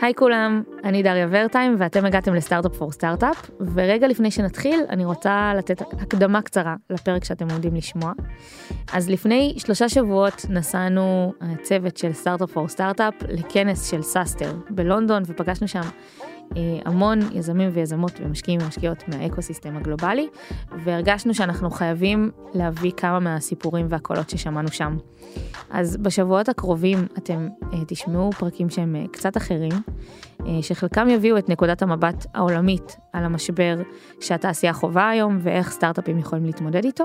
היי כולם, אני דריה ורטיים ואתם הגעתם לסטארט-אפ פור סטארט-אפ, ורגע לפני שנתחיל אני רוצה לתת הקדמה קצרה לפרק שאתם עומדים לשמוע. אז לפני שלושה שבועות נסענו צוות של סטארט-אפ פור סטארט-אפ לכנס של סאסטר בלונדון ופגשנו שם אה, המון יזמים ויזמות ומשקיעים ומשקיעות מהאקוסיסטם הגלובלי, והרגשנו שאנחנו חייבים להביא כמה מהסיפורים והקולות ששמענו שם. אז בשבועות הקרובים אתם אה, תשמעו פרקים שהם אה, קצת אחרים, שחלקם יביאו את נקודת המבט העולמית על המשבר שהתעשייה חווה היום ואיך סטארט-אפים יכולים להתמודד איתו.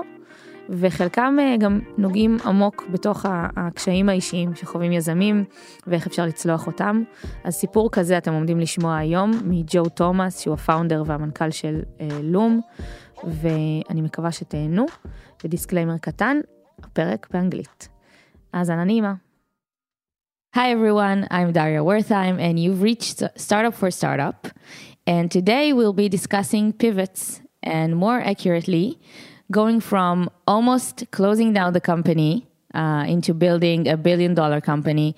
וחלקם אה, גם נוגעים עמוק בתוך הקשיים האישיים שחווים יזמים ואיך אפשר לצלוח אותם. אז סיפור כזה אתם עומדים לשמוע היום מג'ו תומאס שהוא הפאונדר והמנכ"ל של אה, לום ואני מקווה שתהנו. ודיסקליימר קטן, הפרק באנגלית. האזנה נעימה. Hi everyone, I'm Daria Wertheim and you've reached Startup for Startup. And today we'll be discussing pivots and more accurately, going from almost closing down the company uh, into building a billion dollar company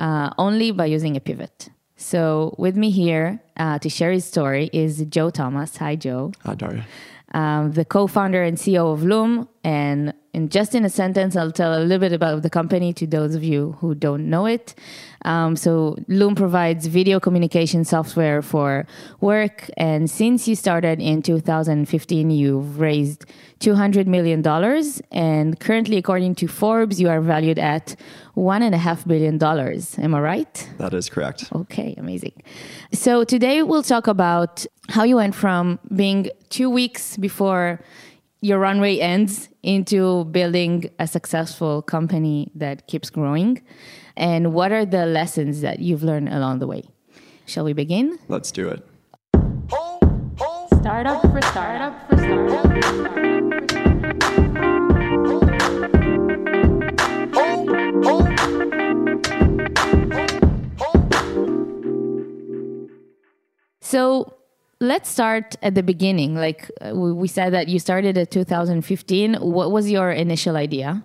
uh, only by using a pivot. So, with me here uh, to share his story is Joe Thomas. Hi, Joe. Hi, Daria. Um, the co founder and CEO of Loom, and in just in a sentence, I'll tell a little bit about the company to those of you who don't know it. Um, so Loom provides video communication software for work, and since you started in 2015, you've raised 200 million dollars, and currently, according to Forbes, you are valued at one and a half billion dollars. Am I right? That is correct. Okay, amazing. So today we'll talk about how you went from being two weeks before your runway ends into building a successful company that keeps growing? And what are the lessons that you've learned along the way? Shall we begin? Let's do it. Startup for startup for startup. So let's start at the beginning. Like uh, we said that you started at 2015. What was your initial idea?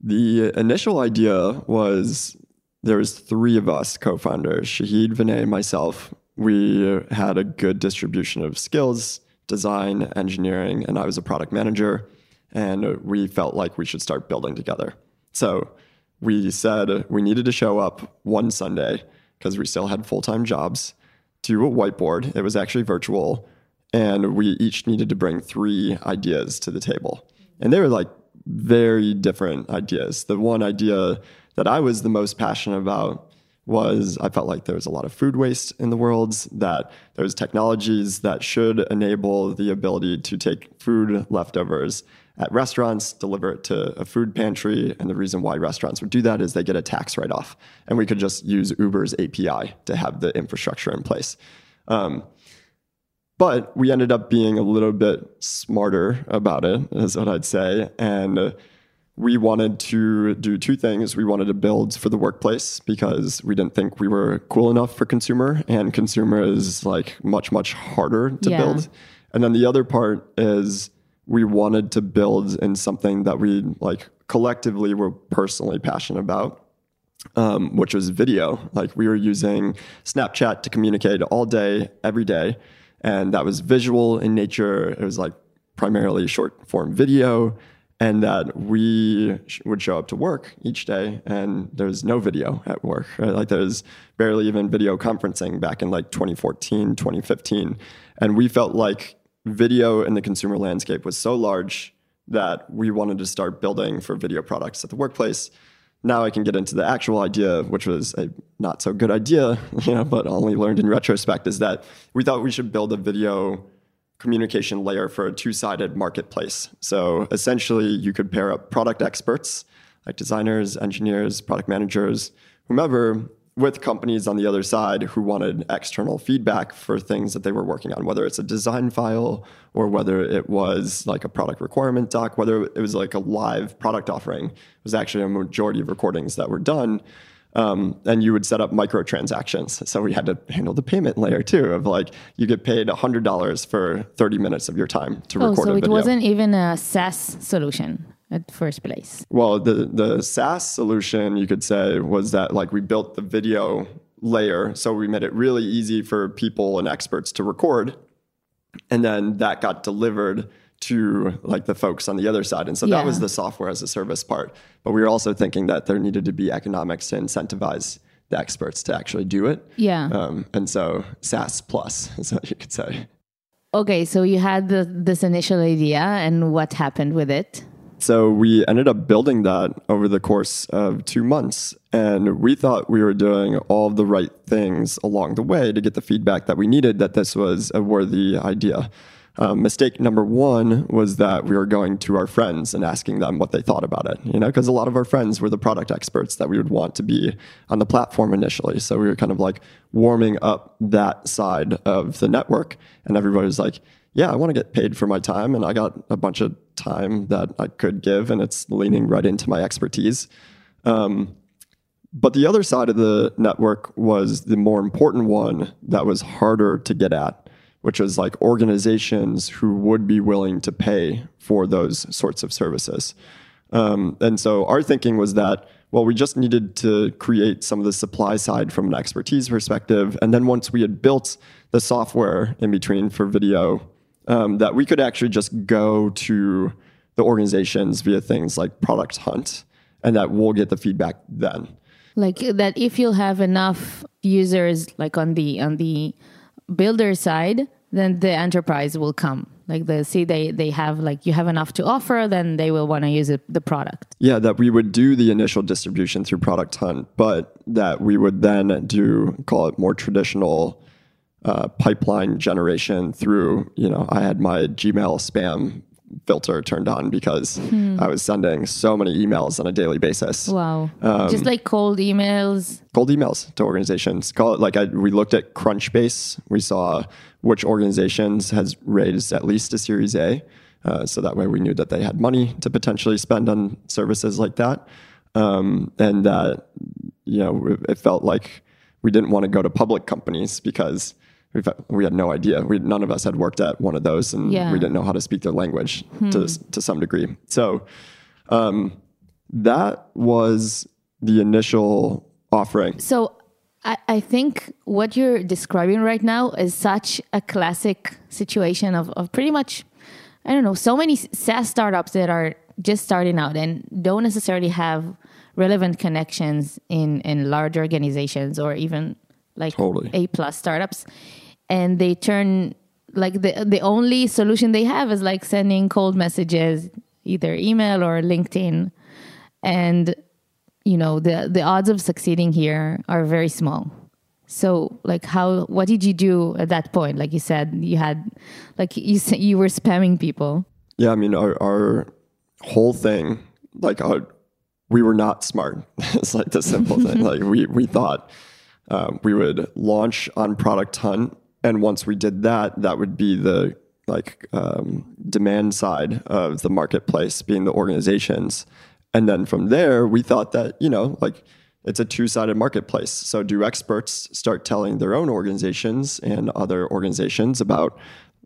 The initial idea was there was three of us co-founders, Shahed, Vinay, myself. We had a good distribution of skills, design, engineering, and I was a product manager. And we felt like we should start building together. So we said we needed to show up one Sunday because we still had full-time jobs to a whiteboard. It was actually virtual. And we each needed to bring three ideas to the table. And they were like very different ideas. The one idea that I was the most passionate about was I felt like there was a lot of food waste in the world, that there's technologies that should enable the ability to take food leftovers at restaurants, deliver it to a food pantry. And the reason why restaurants would do that is they get a tax write off. And we could just use Uber's API to have the infrastructure in place. Um, but we ended up being a little bit smarter about it, is what I'd say. And we wanted to do two things. We wanted to build for the workplace because we didn't think we were cool enough for consumer, and consumer is like much, much harder to yeah. build. And then the other part is we wanted to build in something that we like collectively were personally passionate about, um, which was video. Like we were using Snapchat to communicate all day, every day. And that was visual in nature. It was like primarily short form video. And that we would show up to work each day and there's no video at work. Right? Like there's barely even video conferencing back in like 2014, 2015. And we felt like video in the consumer landscape was so large that we wanted to start building for video products at the workplace. Now I can get into the actual idea, which was a not so good idea, you know, but only learned in retrospect, is that we thought we should build a video communication layer for a two-sided marketplace. So essentially you could pair up product experts like designers, engineers, product managers, whomever with companies on the other side who wanted external feedback for things that they were working on, whether it's a design file or whether it was like a product requirement doc, whether it was like a live product offering. It was actually a majority of recordings that were done. Um, and you would set up microtransactions. So we had to handle the payment layer too of like you get paid $100 for 30 minutes of your time to oh, record so a video. it wasn't even a SaaS solution at first place? Well, the the SaaS solution you could say was that like we built the video layer. So we made it really easy for people and experts to record. And then that got delivered to like the folks on the other side. And so Yeah. that was the software as a service part. But we were also thinking that there needed to be economics to incentivize the experts to actually do it. Yeah. Um, and so SaaS plus is what you could say. Okay, so you had the, this initial idea, and what happened with it? So we ended up building that over the course of two months. And we thought we were doing all the right things along the way to get the feedback that we needed that this was a worthy idea. Um, mistake number one was that we were going to our friends and asking them what they thought about it. You know, because a lot of our friends were the product experts that we would want to be on the platform initially. So we were kind of like warming up that side of the network, and everybody was like, "Yeah, I want to get paid for my time, and I got a bunch of time that I could give, and it's leaning right into my expertise." Um, but the other side of the network was the more important one that was harder to get at, which was like organizations who would be willing to pay for those sorts of services. Um, and so our thinking was that, well, we just needed to create some of the supply side from an expertise perspective. And then once we had built the software in between for video, um, that we could actually just go to the organizations via things like Product Hunt, and that we'll get the feedback then. Like that, if you'll have enough users, like on the on the builder side, then the enterprise will come. Like they see they they have like you have enough to offer, then they will want to use it, the product. Yeah, that we would do the initial distribution through Product Hunt, but that we would then do call it more traditional uh, pipeline generation through. You know, I had my Gmail spam filter turned on because I was sending so many emails on a daily basis. Wow, Um, just like cold emails. cold emails to organizations. Call it like I, we looked at Crunchbase. We saw which organizations has raised at least a Series A, uh, so that way we knew that they had money to potentially spend on services like that, um, and that you know it felt like we didn't want to go to public companies because. We we had no idea. We, none of us had worked at one of those, and Yeah. we didn't know how to speak their language to to some degree. So, um, that was the initial offering. So I, I think what you're describing right now is such a classic situation of, of pretty much, I don't know, so many SaaS startups that are just starting out and don't necessarily have relevant connections in, in large organizations or even like Totally. A plus startups. And they turn like the the only solution they have is like sending cold messages, either email or LinkedIn. And you know the the odds of succeeding here are very small so like how what did you do at that point like you said you had like you said you were spamming people Yeah, I mean, our, our whole thing, like, our, we were not smart. it's like the simple thing. Like, we, we thought uh, we would launch on Product Hunt. And once we did that, that would be the like um, demand side of the marketplace, being the organizations. And then from there, we thought that, you know, like, it's a two sided marketplace. So, do experts start telling their own organizations and other organizations about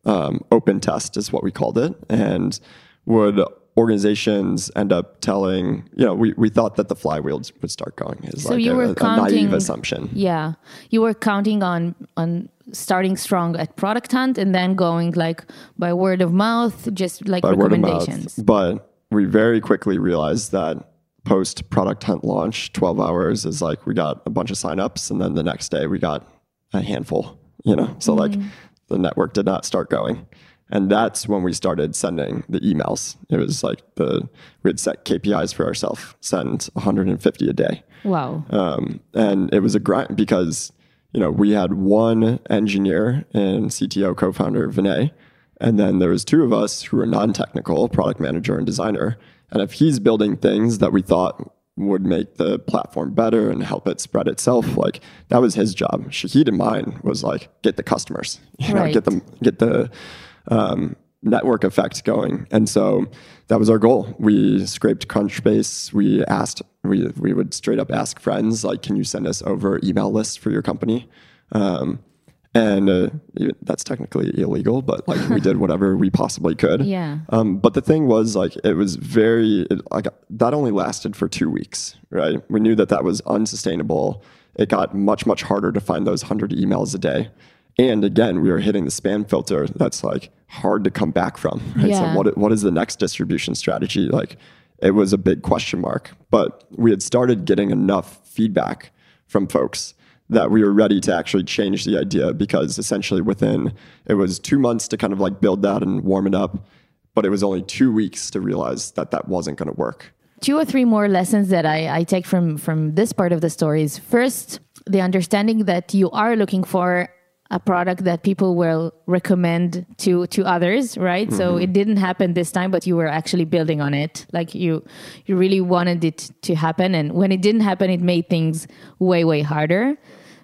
um, OpenTest is what we called it. And would organizations end up telling, you know, we, we thought that the flywheel would start going is So like you a, were a naive counting- assumption. yeah you were counting on on starting strong at product hunt and then going like by word of mouth just like by word of recommendations mouth. But we very quickly realized that post product hunt launch, 12 hours is like we got a bunch of signups and then the next day we got a handful, you know? So like mm. the network did not start going. And that's when we started sending the emails. It was like the we had set KPIs for ourselves, send 150 a day. wow Um, and it was a grind because, you know, we had one engineer and CTO co-founder Vinay, and then there was two of us who were non-technical, product manager and designer. And if he's building things that we thought would make the platform better and help it spread itself, like that was his job. Shahed and mine was like get the customers, you know, Right. get them, get the um, network effect going. And so that was our goal. We scraped Crunchbase. We asked, we, we would straight up ask friends, like, can you send us over email lists for your company? Um, and uh, that's technically illegal, but like we did whatever we possibly could. Yeah. Um, but the thing was, like, it was very it, like that only lasted for two weeks, right? We knew that that was unsustainable. it got much, much harder to find those 100 emails a day. And again, we were hitting the spam filter that's like hard to come back from. Right? Yeah. So, what, what is the next distribution strategy? Like, it was a big question mark. But we had started getting enough feedback from folks that we were ready to actually change the idea because essentially within it was two months to kind of like build that and warm it up but it was only two weeks to realize that that wasn't going to work two or three more lessons that I, I take from from this part of the story is first the understanding that you are looking for a product that people will recommend to to others right mm-hmm. so it didn't happen this time but you were actually building on it like you you really wanted it to happen and when it didn't happen it made things way way harder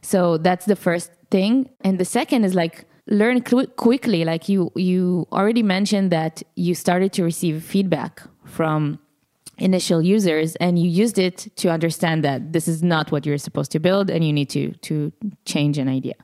so that's the first thing. And the second is like learn qu- quickly. Like you, you already mentioned that you started to receive feedback from initial users and you used it to understand that this is not what you're supposed to build and you need to to change an idea.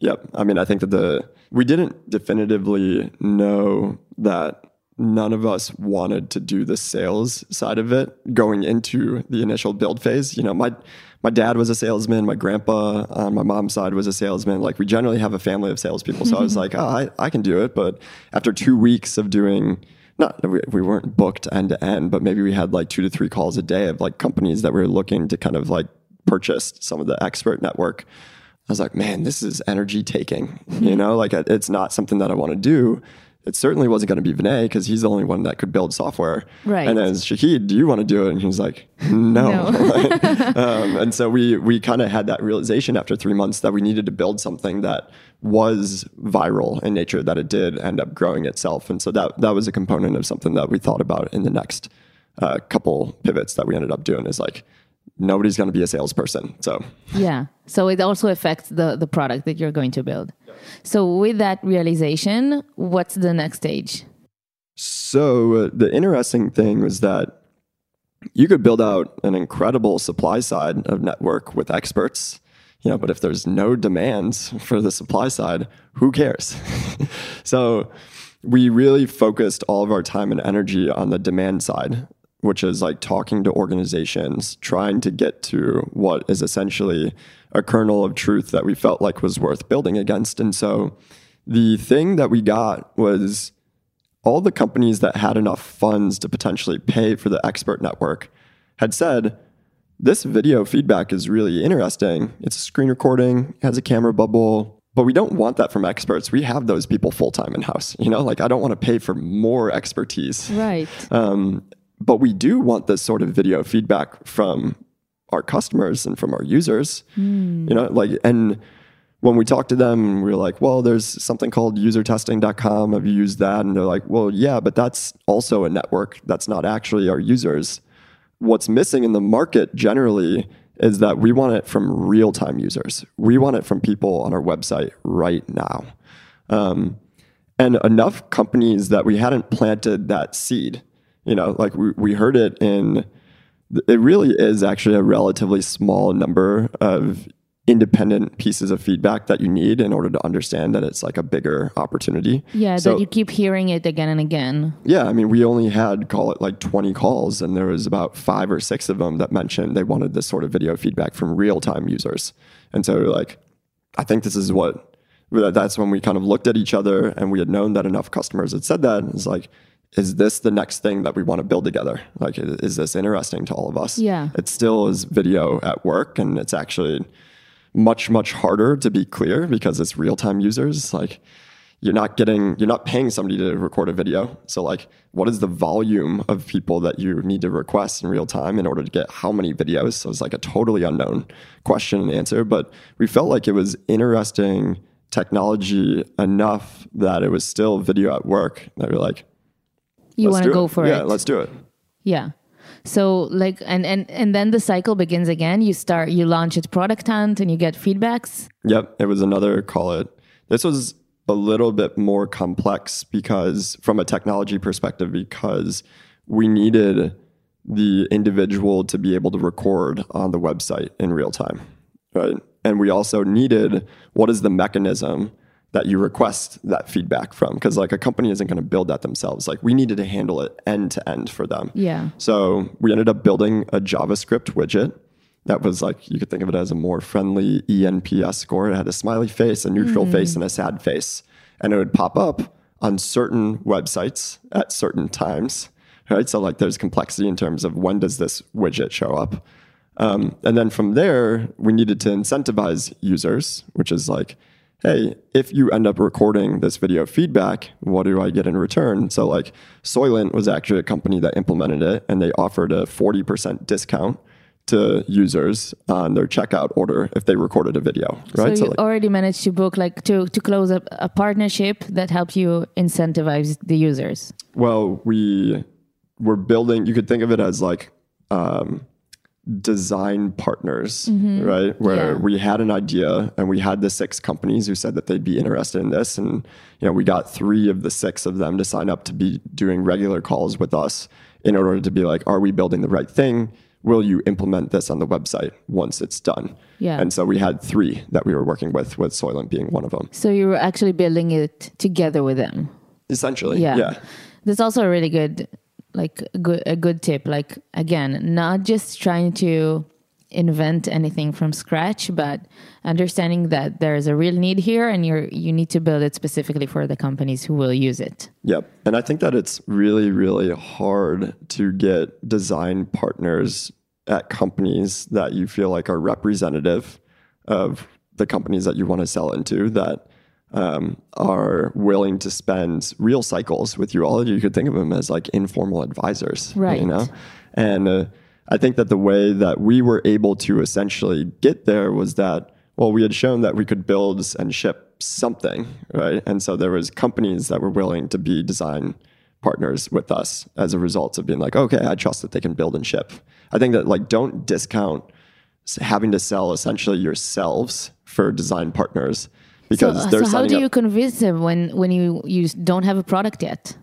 Yep. I mean, I think that the we didn't definitively know that none of us wanted to do the sales side of it going into the initial build phase. You know, my my dad was a salesman. My grandpa on my mom's side was a salesman. Like we generally have a family of salespeople. So I was mm-hmm. like, oh, I, I can do it. But after two weeks of doing, not we, we weren't booked end to end, but maybe we had like two to three calls a day of like companies that were looking to kind of like purchase some of the expert network. I was like, man, this is energy taking. You know, like it's not something that I want to do it certainly wasn't going to be Vinay because he's the only one that could build software. Right. And then Shahed, do you want to do it? And he was like, no. no. um, and so we we kind of had that realization after three months that we needed to build something that was viral in nature, that it did end up growing itself. And so that that was a component of something that we thought about in the next uh, couple pivots that we ended up doing is like nobody's going to be a salesperson. So yeah, so it also affects the the product that you're going to build. So with that realization, what's the next stage? So uh, the interesting thing was that you could build out an incredible supply side of network with experts. You know, but if there's no demands for the supply side, who cares? so we really focused all of our time and energy on the demand side which is like talking to organizations, trying to get to what is essentially a kernel of truth that we felt like was worth building against. And so the thing that we got was all the companies that had enough funds to potentially pay for the expert network had said, this video feedback is really interesting. It's a screen recording, has a camera bubble, but we don't want that from experts. We have those people full time in house. You know, like I don't want to pay for more expertise. Right. Um, but we do want this sort of video feedback from our customers and from our users. Mm. You know, like, and when we talk to them, we're like, well, there's something called usertesting.com. Have you used that? And they're like, well, yeah, but that's also a network. That's not actually our users. What's missing in the market generally is that we want it from real time users. We want it from people on our website right now. Um, and enough companies that we hadn't planted that seed you know, like we, we heard it in, it really is actually a relatively small number of independent pieces of feedback that you need in order to understand that it's like a bigger opportunity. Yeah, so, that you keep hearing it again and again. Yeah, I mean, we only had call it like 20 calls and there was about 5 or 6 of them that mentioned they wanted this sort of video feedback from real-time users. And so like I think this is what that's when we kind of looked at each other and we had known that enough customers had said that. It's like is this the next thing that we want to build together? Like, is this interesting to all of us? Yeah. It still is video at work, and it's actually much, much harder to be clear because it's real time users. Like, you're not getting, you're not paying somebody to record a video. So, like, what is the volume of people that you need to request in real time in order to get how many videos? So, it's like a totally unknown question and answer. But we felt like it was interesting technology enough that it was still video at work that we're like, you want to go it. for yeah, it. Yeah, let's do it. Yeah. So like and and and then the cycle begins again. You start you launch it product hunt and you get feedbacks. Yep, it was another call it. This was a little bit more complex because from a technology perspective because we needed the individual to be able to record on the website in real time, right? And we also needed what is the mechanism that you request that feedback from because like a company isn't going to build that themselves. Like we needed to handle it end to end for them. Yeah. So we ended up building a javascript widget that was like you could think of it as a more friendly ENPS score. It had a smiley face, a neutral face, and a sad face, and it would pop up on certain websites at certain times. Right, so like there's complexity in terms of when does this widget show up, um, and then from there we needed to incentivize users, which is like, hey, if you end up recording this video feedback, what do I get in return? So like Soylent was actually a company that implemented it, and they offered a 40% discount to users on their checkout order if they recorded a video, right? So you like, already managed to book like to to close a, a partnership that helped you incentivize the users. well, we were building. You could think of it as like um, design partners, mm-hmm. right? Where Yeah. we had an idea and we had the six companies who said that they'd be interested in this, and you know, we got three of the six of them to sign up to be doing regular calls with us in order to be like, are we building the right thing? Will you implement this on the website once it's done? Yeah. And so we had three that we were working with, with Soylent being one of them. So you were actually building it together with them. Essentially, Yeah. yeah. That's also a really good like a good a good tip. Like again, not just trying to invent anything from scratch, but understanding that there's a real need here and you're you need to build it specifically for the companies who will use it. Yep. And I think that it's really, really hard to get design partners at companies that you feel like are representative of the companies that you want to sell into that um, are willing to spend real cycles with you all. You could think of them as like informal advisors, Right. You know, and uh, I think that the way that we were able to essentially get there was that well, we had shown that we could build and ship something, right? And so there was companies that were willing to be design partners with us as a result of being like, okay, I trust that they can build and ship. I think that like don't discount having to sell essentially yourselves for design partners because so, so how do up. you convince them when when you you don't have a product yet?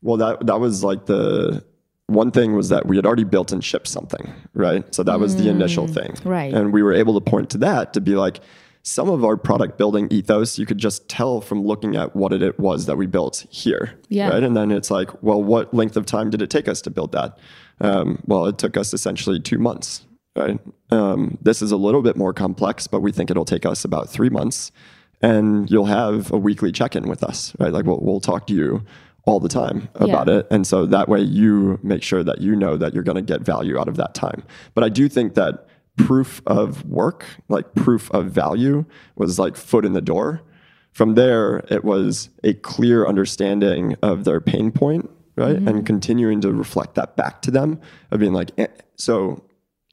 Well, that that was like the one thing was that we had already built and shipped something, right? So that was the initial thing, Mm, right. And we were able to point to that to be like some of our product building ethos you could just tell from looking at what it was that we built here, Yeah. right? And then it's like, well, what length of time did it take us to build that? Um, well, it took us essentially two months, right? Um, this is a little bit more complex, but we think it'll take us about three months and you'll have a weekly check-in with us, right? Like we'll, we'll talk to you all the time about Yeah. it. And so that way you make sure that you know that you're going to get value out of that time. But I do think that proof of work, like proof of value was like foot in the door. From there, it was a clear understanding of their pain point, right? And continuing to reflect that back to them of being like, "Eh, so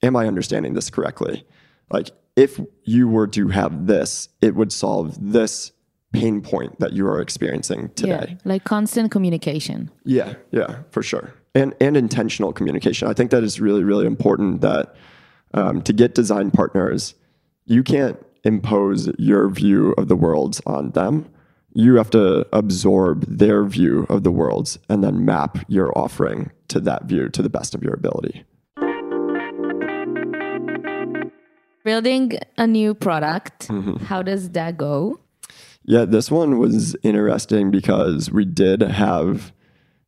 am I understanding this correctly? Like, if you were to have this, it would solve this pain point that you are experiencing today. Yeah, like constant communication. Yeah, yeah, for sure. And and intentional communication. I think that is really really important. That um, to get design partners, you can't impose your view of the world on them. You have to absorb their view of the world and then map your offering to that view to the best of your ability. Building a new product, Mm-hmm. how does that go? Yeah, this one was interesting because we did have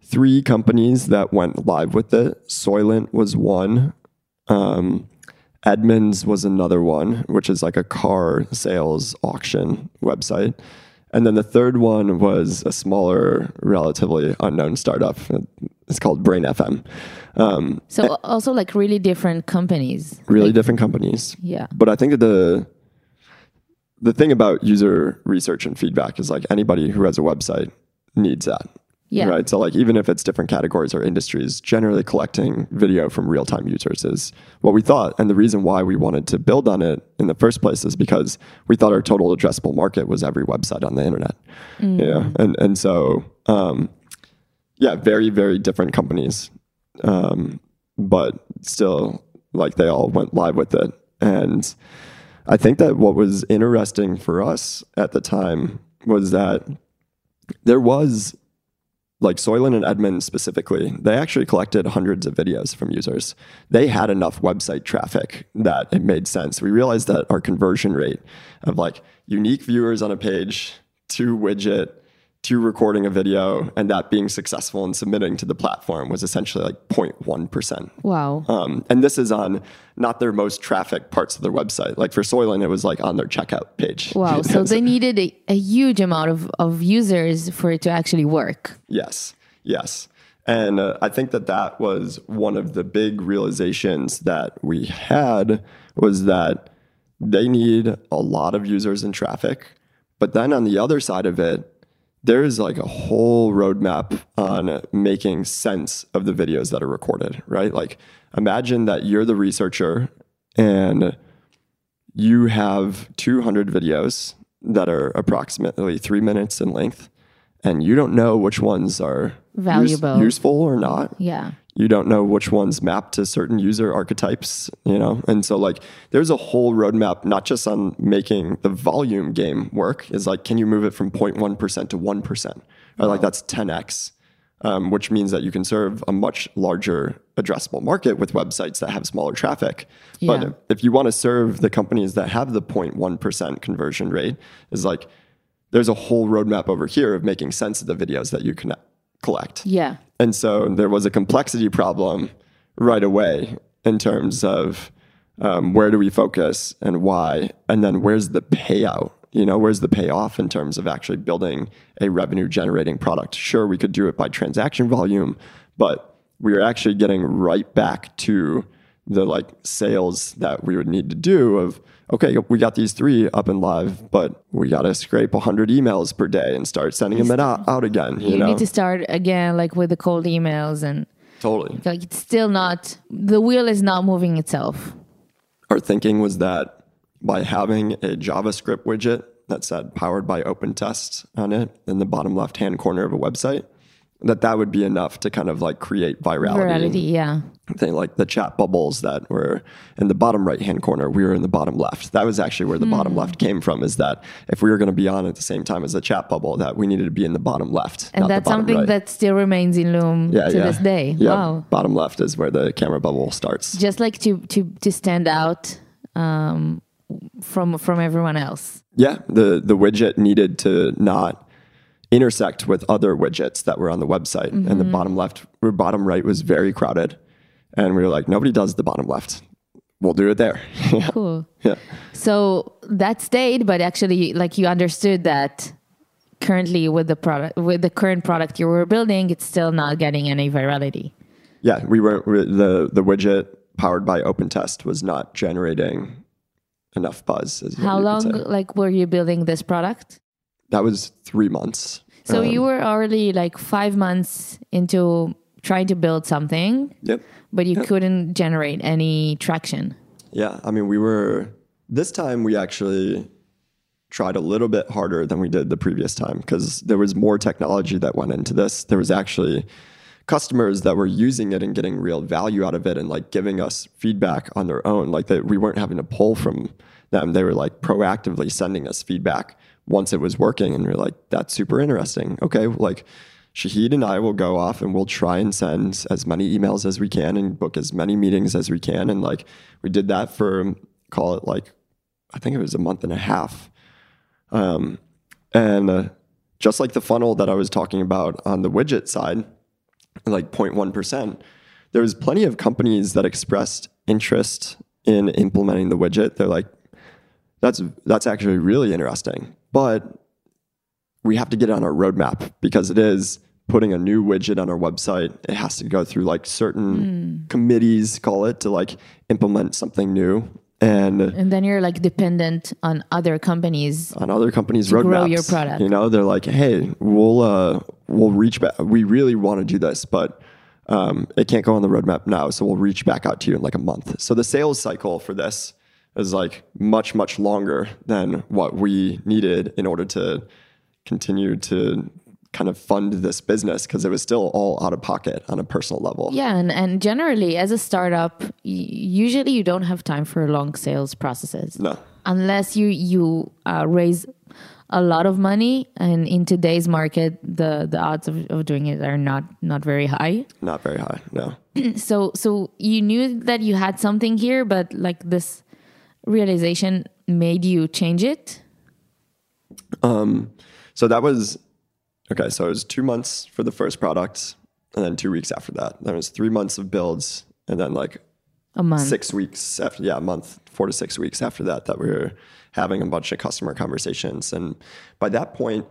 three companies that went live with it. Soylent was one. Um, Edmunds was another one, which is like a car sales auction website. And then the third one was a smaller, relatively unknown startup. It's called Brain FM. Um, So also like really different companies. really different companies. Yeah. But I think that the the thing about user research and feedback is like anybody who has a website needs that. Yeah. Right. So like even if it's different categories or industries, generally collecting video from real time users is what we thought. And the reason why we wanted to build on it in the first place is because we thought our total addressable market was every website on the internet. Yeah. And and so um yeah, very, very different companies. Um, but still like they all went live with it. And I think that what was interesting for us at the time was that there was like Soylent and Edmund specifically, they actually collected hundreds of videos from users. They had enough website traffic that it made sense. We realized that our conversion rate of like unique viewers on a page to widget to recording a video and that being successful and submitting to the platform was essentially like 0.1%. Wow. Um, and this is on not their most traffic parts of their website. Like for Soylent, it was like on their checkout page. Wow. So they needed a, a huge amount of, of users for it to actually work. Yes, yes. And uh, I think that that was one of the big realizations that we had was that they need a lot of users and traffic. But then on the other side of it, there's like a whole roadmap on making sense of the videos that are recorded, right? Like imagine that you're the researcher and you have 200 videos that are approximately three minutes in length and you don't know which ones are use- Valuable. useful or not Yeah. You don't know which ones map to certain user archetypes, you know? And so like there's a whole roadmap, not just on making the volume game work, is like, can you move it from 0.1% to 1%? Or like that's 10x, um, which means that you can serve a much larger addressable market with websites that have smaller traffic. Yeah. But if you want to serve the companies that have the 0.1% conversion rate, is like there's a whole roadmap over here of making sense of the videos that you can collect. Yeah. And so there was a complexity problem right away in terms of um, where do we focus and why, and then where's the payout? You know, where's the payoff in terms of actually building a revenue generating product? Sure, we could do it by transaction volume, but we are actually getting right back to the like sales that we would need to do of okay we got these three up and live but we got to scrape 100 emails per day and start sending them out, out again you, You know? need to start again, like with the cold emails, and totally. Like it's still not the wheel is not moving itself. our thinking was that by having a JavaScript widget that said powered by OpenTest on it in the bottom left hand corner of a website, that that would be enough to kind of like create virality. Virality, yeah. Thing like the chat bubbles that were in the bottom right hand corner, we were in the bottom left. That was actually where the Hmm. bottom left came from. Is that if we were going to be on at the same time as the chat bubble, that we needed to be in the bottom left, And not that's something right. that still remains in Loom yeah, to yeah. this day. Yeah, Wow. bottom left is where the camera bubble starts. Just like to to to stand out um, from from everyone else. Yeah, the the widget needed to not intersect with other widgets that were on the website, and the mm-hmm. bottom left or bottom right was very crowded, and we were like, nobody does the bottom left. We'll do it there. yeah. Cool. yeah. So that stayed, but actually, like you understood that currently with the product, with the current product you were building, it's still not getting any virality. Yeah, we were we- the the widget powered by OpenTest was not generating enough buzz. How long, like, were you building this product? That was three months. So Um, you were already like five months into trying to build something, Yep. but you couldn't generate any traction. Yeah, I mean, we were this time we actually tried a little bit harder than we did the previous time because there was more technology that went into this. There was actually customers that were using it and getting real value out of it and like giving us feedback on their own. Like that we weren't having to pull from them. They were like proactively sending us feedback once it was working and we are like, that's super interesting. Okay, like Shahed and I will go off and we'll try and send as many emails as we can and book as many meetings as we can. And like we did that for call it like I think it was a month and a half. Um, and uh, just like the funnel that I was talking about on the widget side, like 0.1%, there was plenty of companies that expressed interest in implementing the widget. They're like, that's that's actually really interesting. But we have to get it on our roadmap because it is putting a new widget on our website. It has to go through like certain committees, call it, to like implement something new. And And then you're like dependent on other companies. on other companies' To roadmaps. grow your product. You know, they're like, hey, we'll uh, we'll reach back. We really want to do this, but um, it can't go on the roadmap now. So we'll reach back out to you in like a month. So the sales cycle for this is like much much longer than what we needed in order to continue to kind of fund this business because it was still all out of pocket on a personal level. Yeah, and, and generally, as a startup, usually you don't have time for long sales processes. No. unless you you uh, raise a lot of money and in today's market the the odds of, of doing it are not not very high Not very high. No. so so you knew that you had something here but like this realization made you change it Um, So that was Okay, so it was two months for the first product, and then two weeks after that. Then it was three months of builds, and then like A month. six weeks after, yeah, a month, four to six weeks after that, that we were having a bunch of customer conversations. And by that point,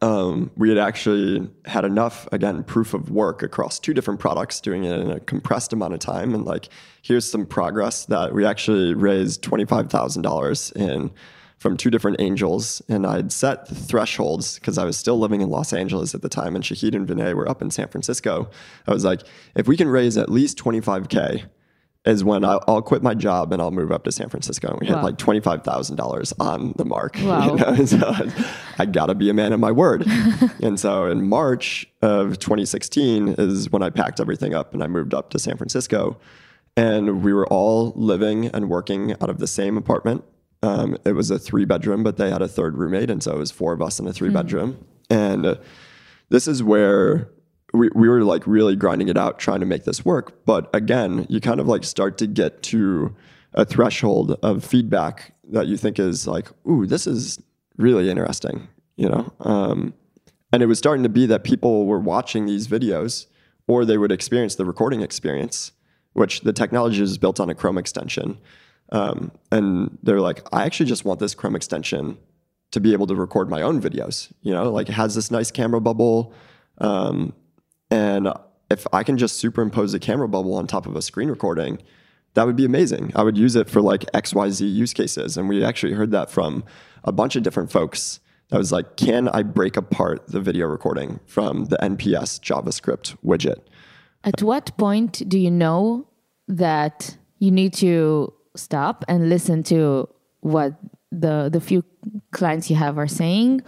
um, we had actually had enough, again, proof of work across two different products, doing it in a compressed amount of time. And like, here's some progress that we actually raised $25,000 in from two different angels. And I'd set the thresholds because I was still living in Los Angeles at the time, and Shahed and Vinay were up in San Francisco. I was like, if we can raise at least 25K, is when I'll, I'll quit my job and I'll move up to San Francisco. And we Wow. had like twenty five thousand dollars on the mark. you Wow. know? So I gotta be a man of my word. and so in March of 2016 is when I packed everything up and I moved up to San Francisco. And we were all living and working out of the same apartment. Um, it was a three bedroom, but they had a third roommate, and so it was four of us in a three bedroom. And uh, this is where we, we were like really grinding it out trying to make this work but again you kind of like start to get to a threshold of feedback that you think is like ooh this is really interesting you know? Um, and it was starting to be that people were watching these videos or they would experience the recording experience which the technology is built on a chrome extension. Um, and they're like i actually just want this chrome extension to be able to record my own videos you know? Like it has this nice camera bubble um, and if I can just superimpose a camera bubble on top of a screen recording, that would be amazing. I would use it for like XYZ use cases. And we actually heard that from a bunch of different folks. That was like, can I break apart the video recording from the NPS JavaScript widget? At what point do you know that you need to stop and listen to what the the few clients you have are saying,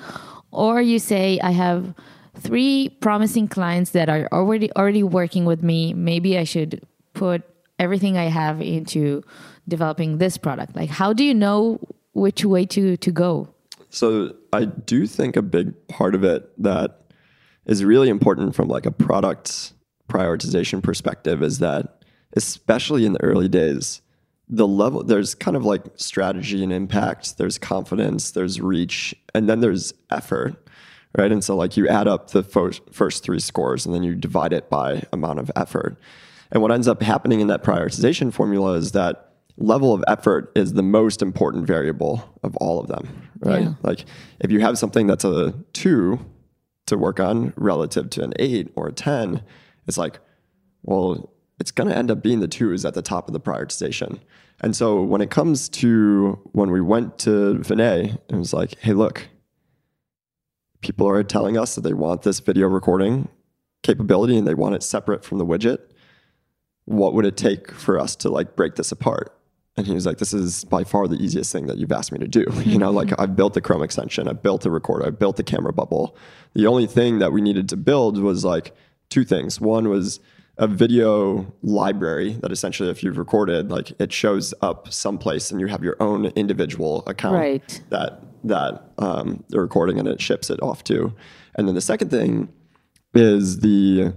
or you say, "I have three promising clients that are already already working with me. Maybe I should put everything I have into developing this product." Like, how do you know which way to to go? So I do think a big part of it that is really important from like a product prioritization perspective is that especially in the early days the level there's kind of like strategy and impact there's confidence there's reach and then there's effort right and so like you add up the first, first three scores and then you divide it by amount of effort and what ends up happening in that prioritization formula is that level of effort is the most important variable of all of them right Yeah. like if you have something that's a two to work on relative to an eight or a 10, it's like, well, it's going to end up being the two is at the top of the prioritization. And so when it comes to when we went to Vinay, it was like, hey, look, people are telling us that they want this video recording capability and they want it separate from the widget. What would it take for us to like break this apart? And he was like, "This is by far the easiest thing that you've asked me to do. You know, like i've built the Chrome extension, i've built the recorder, i've built the camera bubble. The only thing that we needed to build was like two things. One was a video library that essentially, if you've recorded, like it shows up someplace, and you have your own individual account Right. that that um, the recording and it ships it off to. And then the second thing is the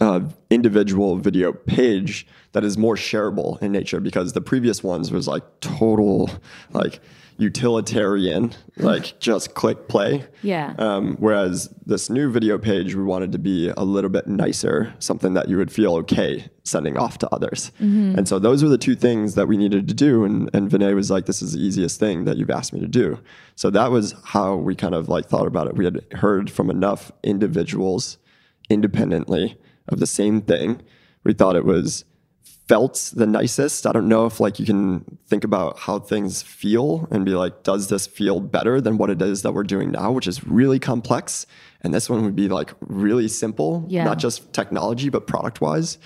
uh, individual video page that is more shareable in nature because the previous ones was like total like utilitarian like just click play. Yeah. um, whereas this new video page we wanted to be a little bit nicer something that you would feel okay sending off to others. And so those were the two things that we needed to do and, and Vinay was like this is the easiest thing that you've asked me to do. So that was how we kind of like thought about it. We had heard from enough individuals independently of the same thing. We thought it was felt the nicest. I don't know if like you can think about how things feel and be like, does this feel better than what it is that we're doing now, which is really complex. And this one would be like really simple, Yeah. not just technology, but product wise.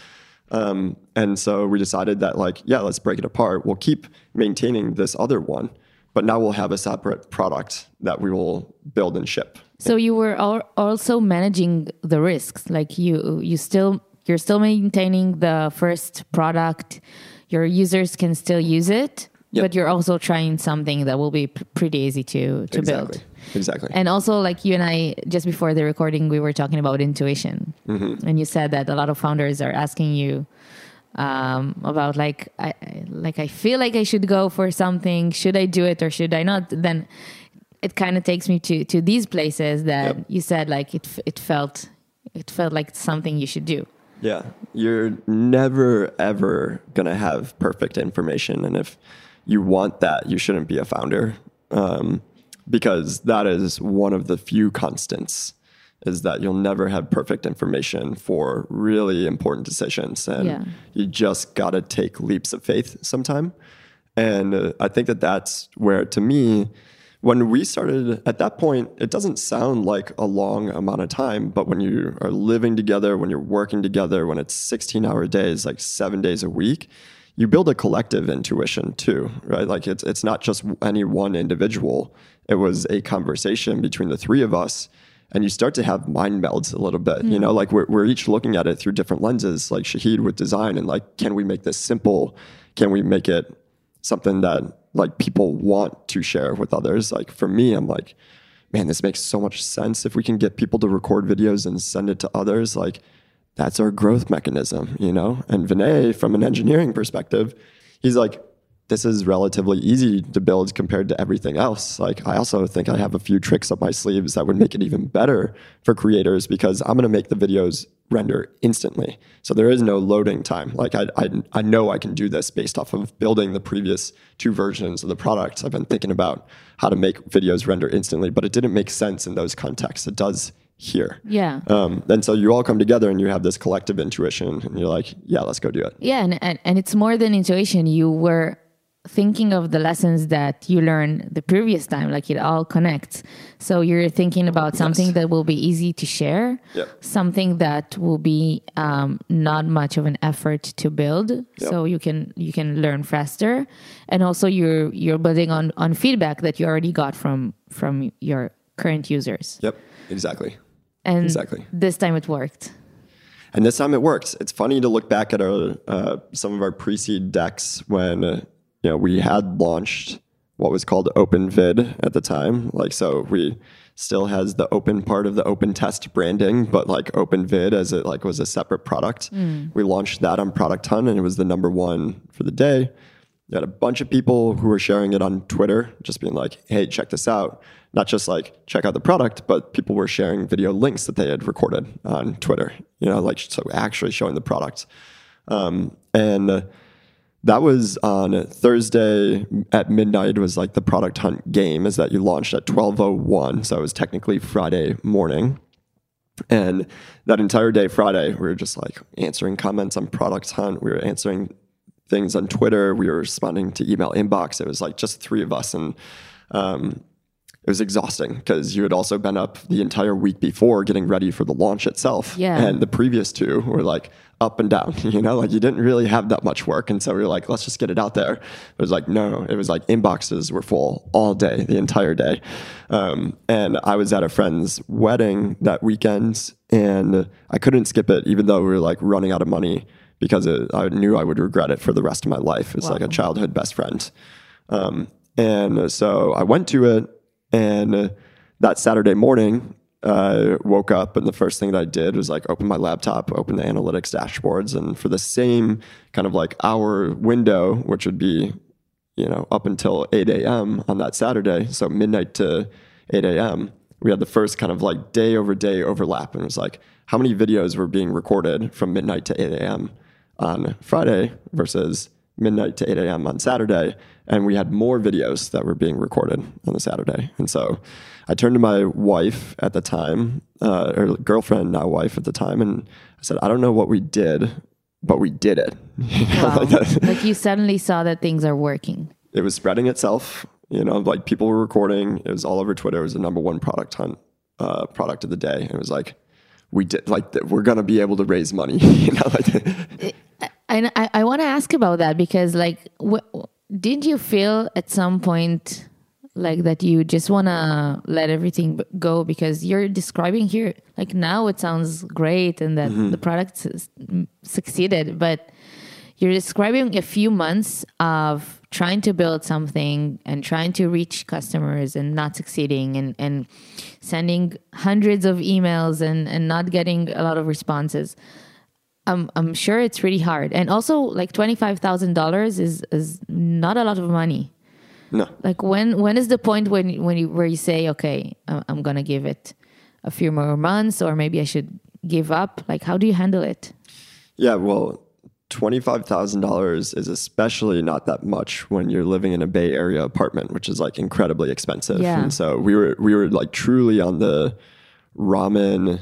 Um, and so we decided that like, yeah, let's break it apart. We'll keep maintaining this other one, but now we'll have a separate product that we will build and ship. So you were al- also managing the risks. Like you, you still you're still maintaining the first product. Your users can still use it, Yep. but you're also trying something that will be pretty easy to to build. Exactly. Exactly. And also, like you and I, just before the recording, we were talking about intuition, Mm-hmm. and you said that a lot of founders are asking you um, about like, I- like I feel like I should go for something. Should I do it or should I not? Then it kind of takes me to to these places that Yep. you said like it it felt it felt like something you should do. Yeah, you're never ever gonna have perfect information, and if you want that, you shouldn't be a founder, um, because that is one of the few constants. Is that you'll never have perfect information for really important decisions, and Yeah. you just gotta take leaps of faith sometime. And uh, I think that that's where, to me, when we started at that point, it doesn't sound like a long amount of time, but when you are living together, when you're working together, when it's 16 hour days, like seven days a week, you build a collective intuition too, right? Like it's, it's not just any one individual. It was a conversation between the three of us. And you start to have mind melds a little bit, you know, mm. like we're, we're each looking at it through different lenses, like Shahed with design and like, can we make this simple? Can we make it something that like people want to share with others. Like for me, I'm like, man, this makes so much sense. If we can get people to record videos and send it to others, like that's our growth mechanism, you know? And Vinay, from an engineering perspective, he's like, this is relatively easy to build compared to everything else. Like, I also think I have a few tricks up my sleeves that would make it even better for creators because I'm to make the videos render instantly. So there is no loading time. Like, I, I, I know I can do this based off of building the previous two versions of the product. I've been thinking about how to make videos render instantly, but it didn't make sense in those contexts. It does here. Yeah. Um, and so you all come together and you have this collective intuition, and you're like, yeah, let's go do it. Yeah, and, and, and it's more than intuition. You were thinking of the lessons that you learned the previous time, like it all connects. So you're thinking about something that will be easy to share, Yep. something that will be um, not much of an effort to build, so you can you can learn faster, and also you're you're building on on feedback that you already got from from your current users, Yep, exactly. and Exactly. this time it worked. And this time it worked. It's funny to look back at our uh, some of our pre-seed decks when uh, you know we had launched what was called OpenVid at the time. Like so, we still has the open part of the OpenTest branding, but like OpenVid as it like was a separate product. We launched that on Product Hunt, and it was the number one for the day. You had a bunch of people who were sharing it on Twitter, just being like, "Hey, check this out." Not just like check out the product, but people were sharing video links that they had recorded on Twitter. You know, like so actually showing the product. Um, and uh, that was on Thursday at midnight. Was like the product hunt game, is that you launched at twelve oh one, so it was technically Friday morning. And that entire day, Friday, we were just like answering comments on Product Hunt. We were answering things on Twitter. We were responding to email inbox. It was like just three of us, and um, it was exhausting because you had also been up the entire week before getting ready for the launch itself. Yeah. And the previous two were like up and down, you know, like you didn't really have that much work. And so we were like, let's just get it out there. It was like, no, it was like inboxes were full all day, the entire day. Um, and I was at a friend's wedding that weekend and I couldn't skip it, even though we were like running out of money because it, I knew I would regret it for the rest of my life. It's like a childhood best friend. Um, and so I went to it, and uh, that Saturday morning, I woke up, and the first thing that I did was like open my laptop, open the analytics dashboards, and for the same kind of like hour window, which would be, you know, up until 8 a.m. on that Saturday, so midnight to 8 a.m., we had the first kind of like day over day overlap, and it was like how many videos were being recorded from midnight to 8 a.m. on Friday versus midnight to 8 a.m. on Saturday. And we had more videos that were being recorded on the Saturday. And so I turned to my wife at the time, uh, or girlfriend, now wife at the time, and I said, I don't know what we did, but we did it. You know, Wow. like like you suddenly saw that things are working. it was spreading itself. You know, like people were recording. It was all over Twitter. It was the number one product hunt uh, product of the day. And it was like, we did like we're gonna be able to raise money. you know, like And I, I want to ask about that because, like, wh- did you feel at some point like that you just want to let everything go because you're describing here, like, now it sounds great and that mm-hmm. the product succeeded, but you're describing a few months of trying to build something and trying to reach customers and not succeeding and, and sending hundreds of emails and, and not getting a lot of responses. I'm I'm sure it's really hard. And also like twenty five thousand dollars is is not a lot of money. No. Like when when is the point when when you where you say, okay, I'm, I'm gonna give it a few more months, or maybe I should give up? Like how do you handle it? Yeah, well, $25,000 is especially not that much when you're living in a Bay Area apartment, which is like incredibly expensive. Yeah. And so we were we were like truly on the ramen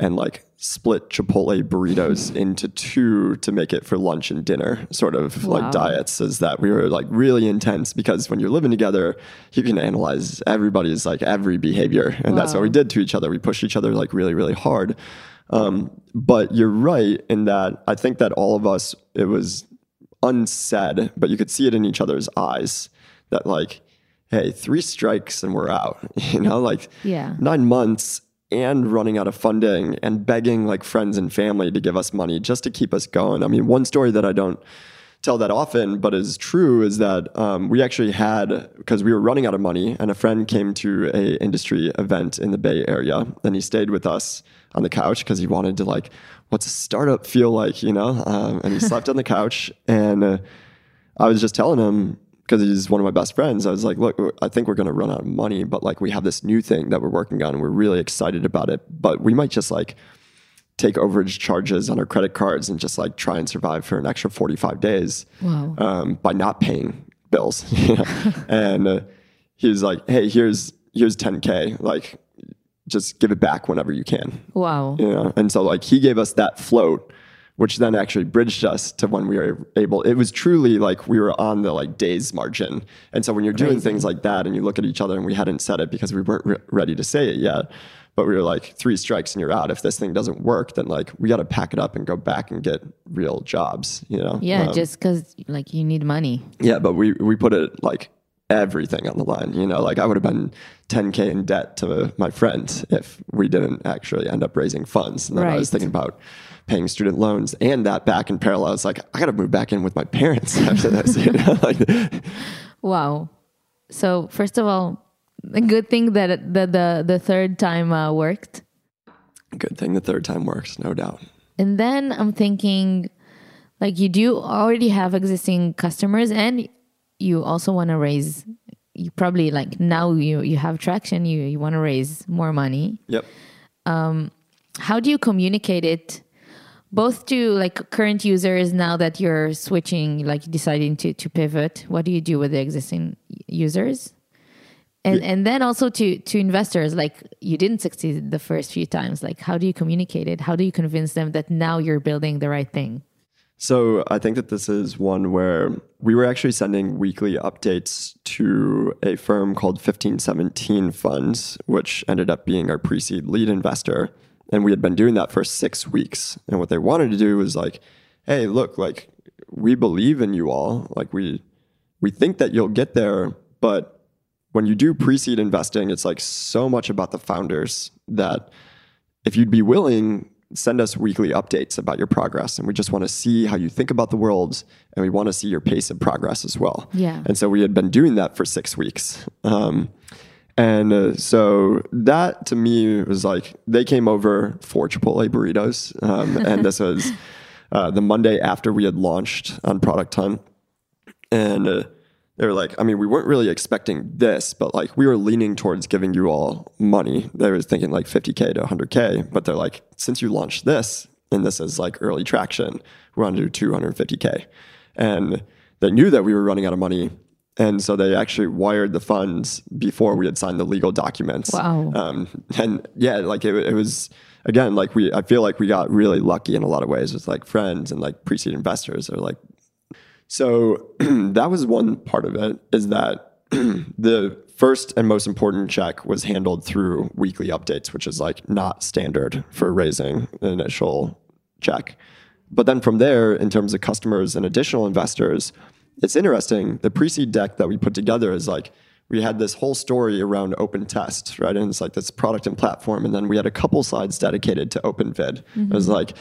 and like split Chipotle burritos into two to make it for lunch and dinner sort of Wow. like diets is that we were like really intense because when you're living together, you can analyze everybody's like every behavior. And that's what we did to each other. We pushed each other like really, really hard. Um, but you're right in that I think that all of us, it was unsaid, but you could see it in each other's eyes that like, hey, three strikes and we're out. You know, like Yeah. nine months and running out of funding and begging like friends and family to give us money just to keep us going. I mean, one story that I don't tell that often, but is true, is that um, we actually had because we were running out of money, and a friend came to a industry event in the Bay Area, and he stayed with us on the couch because he wanted to like, what's a startup feel like, you know? Um, and he slept on the couch, and uh, I was just telling him because he's one of my best friends. I was like, look, I think we're going to run out of money, but like we have this new thing that we're working on and we're really excited about it. But we might just like take overage charges on our credit cards and just like try and survive for an extra 45 days Wow. um, by not paying bills. and uh, he was like, hey, here's here's 10K. Like, just give it back whenever you can Wow. you know and so like he gave us that float which then actually bridged us to when we were able it was truly like we were on the like days margin and so when you're doing things like that and you look at each other and we hadn't said it because we weren't re- ready to say it yet but we were like three strikes and you're out if this thing doesn't work then like we got to pack it up and go back and get real jobs you know Yeah, Um, just because like you need money. yeah, but we we put it like everything on the line. You know, like I would have been 10k in debt to my friend if we didn't actually end up raising funds. And then I was thinking about paying student loans and that back in parallel. It's like I got to move back in with my parents after this. You know, like Wow. So first of all, a good thing that the the, the third time uh, worked. good thing the third time works, no doubt. And then I'm thinking, like you do already have existing customers, and you also want to raise. You probably like now you you have traction. You you want to raise more money. Yep. How do you communicate it, both to like current users now that you're switching, like deciding to to pivot? What do you do with the existing users? And and then also to to investors, like you didn't succeed the first few times. Like how do you communicate it? How do you convince them that now you're building the right thing? So I think that this is one where we were actually sending weekly updates to a firm called 1517 Funds, which ended up being our pre-seed lead investor. And we had been doing that for six weeks. And what they wanted to do was like, hey, look, like we believe in you all. Like we we think that you'll get there, but when you do pre-seed investing, it's like so much about the founders that if you'd be willing, send us weekly updates about your progress. And we just want to see how you think about the world and we want to see your pace of progress as well. Yeah. And so we had been doing that for six weeks. Um, and uh, so that to me was like, they came over for Chipotle burritos. Um, and this was uh, the Monday after we had launched on Product Hunt. And uh, they were like, I mean, we weren't really expecting this, but like we were leaning towards giving you all money. They were thinking like 50K to 100K, but they're like, since you launched this and this is like early traction, we want to do 250K. And they knew that we were running out of money. And so they actually wired the funds before we had signed the legal documents. Wow. Um, and yeah, like it, it was, again, like we, I feel like we got really lucky in a lot of ways with like friends and like pre-seed investors or like, so that was one part of it is that the first and most important check was handled through weekly updates, which is like not standard for raising an initial check. But then from there, in terms of customers and additional investors, it's interesting. The pre seed deck that we put together is like, we had this whole story around OpenTest, right? And it's like this product and platform. And then we had a couple slides dedicated to OpenVid. It was like,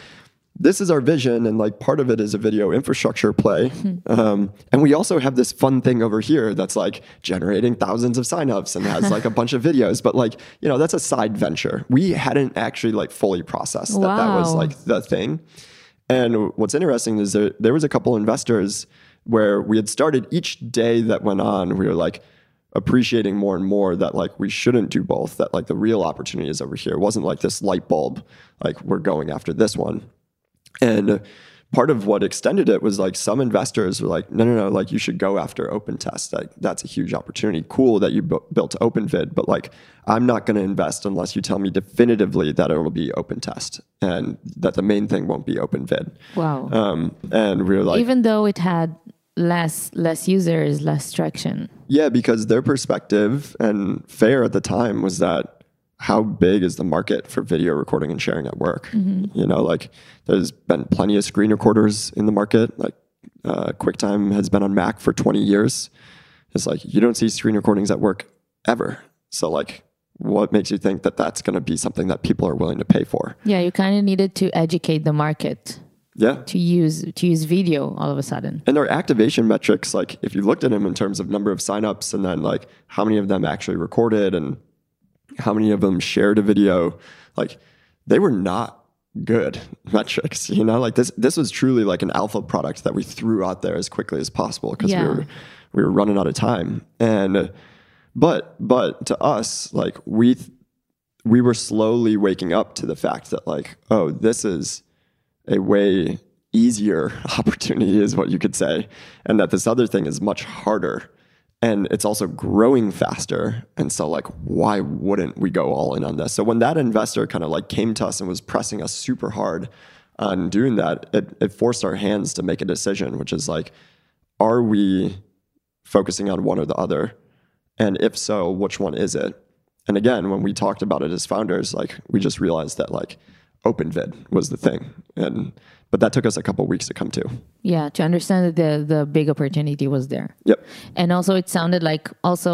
this is our vision, and like part of it is a video infrastructure play. Um, and we also have this fun thing over here that's like generating thousands of signups and has like a bunch of videos. But like, you know, that's a side venture. We hadn't actually like fully processed that that was like the thing. And what's interesting is there, there was a couple investors where we had started each day that went on, we were like appreciating more and more that like we shouldn't do both, that like the real opportunity is over here. It wasn't like this light bulb, like we're going after this one. And part of what extended it was like some investors were like, no, no, no, like you should go after OpenTest. Like that's a huge opportunity. Cool that you bu- built OpenVid, but like I'm not going to invest unless you tell me definitively that it will be OpenTest and that the main thing won't be OpenVid. Wow. Um, and we were like, Even though it had less less users, less traction. yeah, because their perspective and fair at the time was that how big is the market for video recording and sharing at work? You know, like there's been plenty of screen recorders in the market. Like uh, QuickTime has been on Mac for 20 years. It's like you don't see screen recordings at work ever. So like, what makes you think that that's going to be something that people are willing to pay for? Yeah, you kind of needed to educate the market Yeah. to use to use video all of a sudden. And their activation metrics, like if you looked at them in terms of number of signups and then like how many of them actually recorded and how many of them shared a video, like they were not good metrics. You know, like this this was truly like an alpha product that we threw out there as quickly as possible because Yeah. we were we were running out of time. And but but to us, like we we were slowly waking up to the fact that like, oh, this is a way easier opportunity is what you could say and that this other thing is much harder and it's also growing faster and so like why wouldn't we go all in on this? So when that investor kind of like came to us and was pressing us super hard on doing that it, it forced our hands to make a decision which is like are we focusing on one or the other? And if so which one is it? And again when we talked about it as founders like we just realized that like openvid was the thing and but that took us a couple weeks to come to Yeah, to understand that the the big opportunity was there. yep And also it sounded like also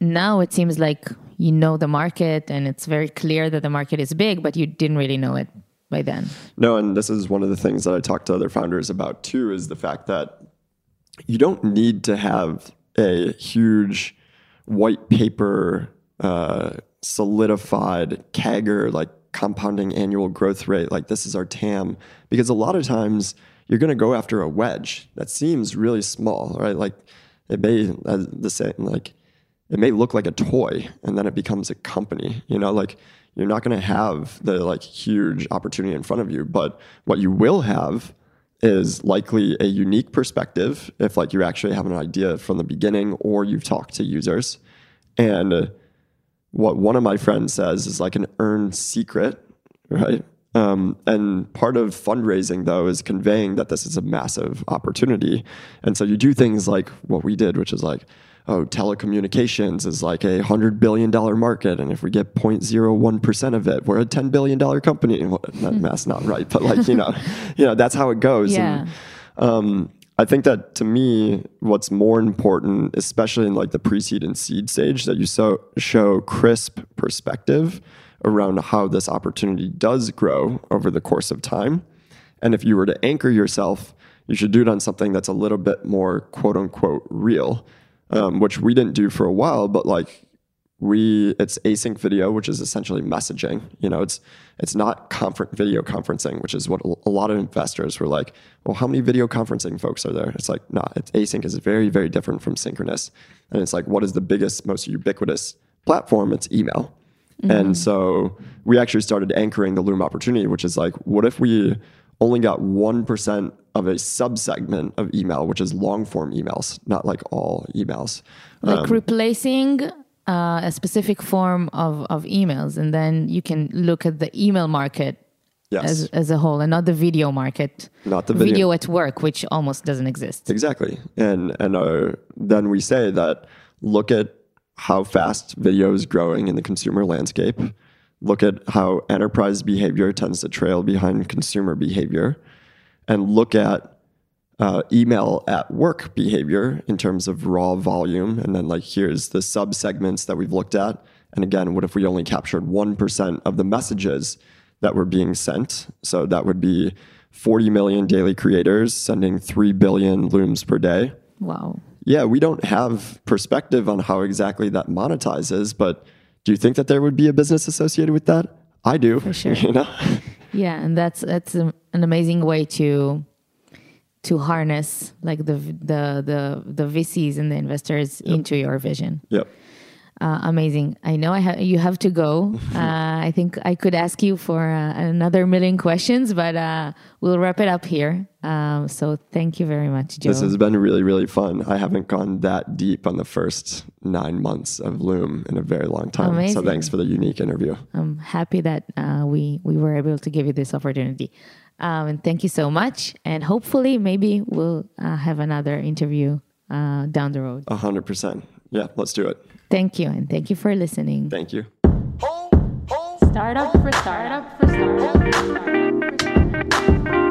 now it seems like you know the market and it's very clear that the market is big, but you didn't really know it by then. No, and this is one of the things that I talk to other founders about too is the fact that you don't need to have a huge white paper uh, solidified CAGR like compounding annual growth rate like this is our TAM because a lot of times you're going to go after a wedge that seems really small, right? Like it may uh, the same like it may look like a toy and then it becomes a company you know like you're not going to have the like huge opportunity in front of you but what you will have is likely a unique perspective if like you actually have an idea from the beginning or you've talked to users and what one of my friends says is like an earned secret right um, and part of fundraising though is conveying that this is a massive opportunity and so you do things like what we did which is like oh, telecommunications is like a hundred billion dollar market, and if we get 0.01 percent of it, we're a ten billion dollar company. Well, that math's not right, but like you know, you know that's how it goes. Yeah. And, um, I think that to me, what's more important, especially in like the pre-seed and seed stage, that you so show crisp perspective around how this opportunity does grow over the course of time. And if you were to anchor yourself, you should do it on something that's a little bit more quote unquote real um, which we didn't do for a while, but like we it's async video, which is essentially messaging. You know, it's it's not confer- video conferencing, which is what a lot of investors were like. Well, how many video conferencing folks are there? It's like, nah, it's async is very very different from synchronous, and it's like, what is the biggest, most ubiquitous platform? It's email. Mm-hmm. And so we actually started anchoring the Loom opportunity, which is like, what if we only got 1% of a subsegment of email, which is long form emails, not like all emails. Like um, replacing uh, a specific form of, of emails, and then you can look at the email market Yes. as, as a whole and not the video market. Not the video. at work, which almost doesn't exist. Exactly. And and uh, then we say that look at how fast video is growing in the consumer landscape. Look at how enterprise behavior tends to trail behind consumer behavior, and look at uh, email at work behavior in terms of raw volume. And then like here's the sub segments that we've looked at. And again, what if we only captured one percent of the messages that were being sent? So that would be 40 million daily creators sending 3 billion looms per day. Wow. Yeah, we don't have perspective on how exactly that monetizes, but do you think that there would be a business associated with that? I do. For sure. You know? Yeah, and that's that's an amazing way to to harness like the the the the VCs and the investors into your vision. Yep. Uh, amazing. I know I ha- you have to go. Uh, I think I could ask you for uh, another million questions, but uh, we'll wrap it up here. Um, so thank you very much, Joe. This has been really, really fun. I haven't gone that deep on the first nine months of Loom in a very long time. Amazing. So thanks for the unique interview. I'm happy that uh, we we were able to give you this opportunity. Um, and thank you so much. And hopefully, maybe we'll uh, have another interview uh, down the road. A hundred percent. Yeah, let's do it. Thank you, and thank you for listening. Thank you. Startup for startup for startup. For startup.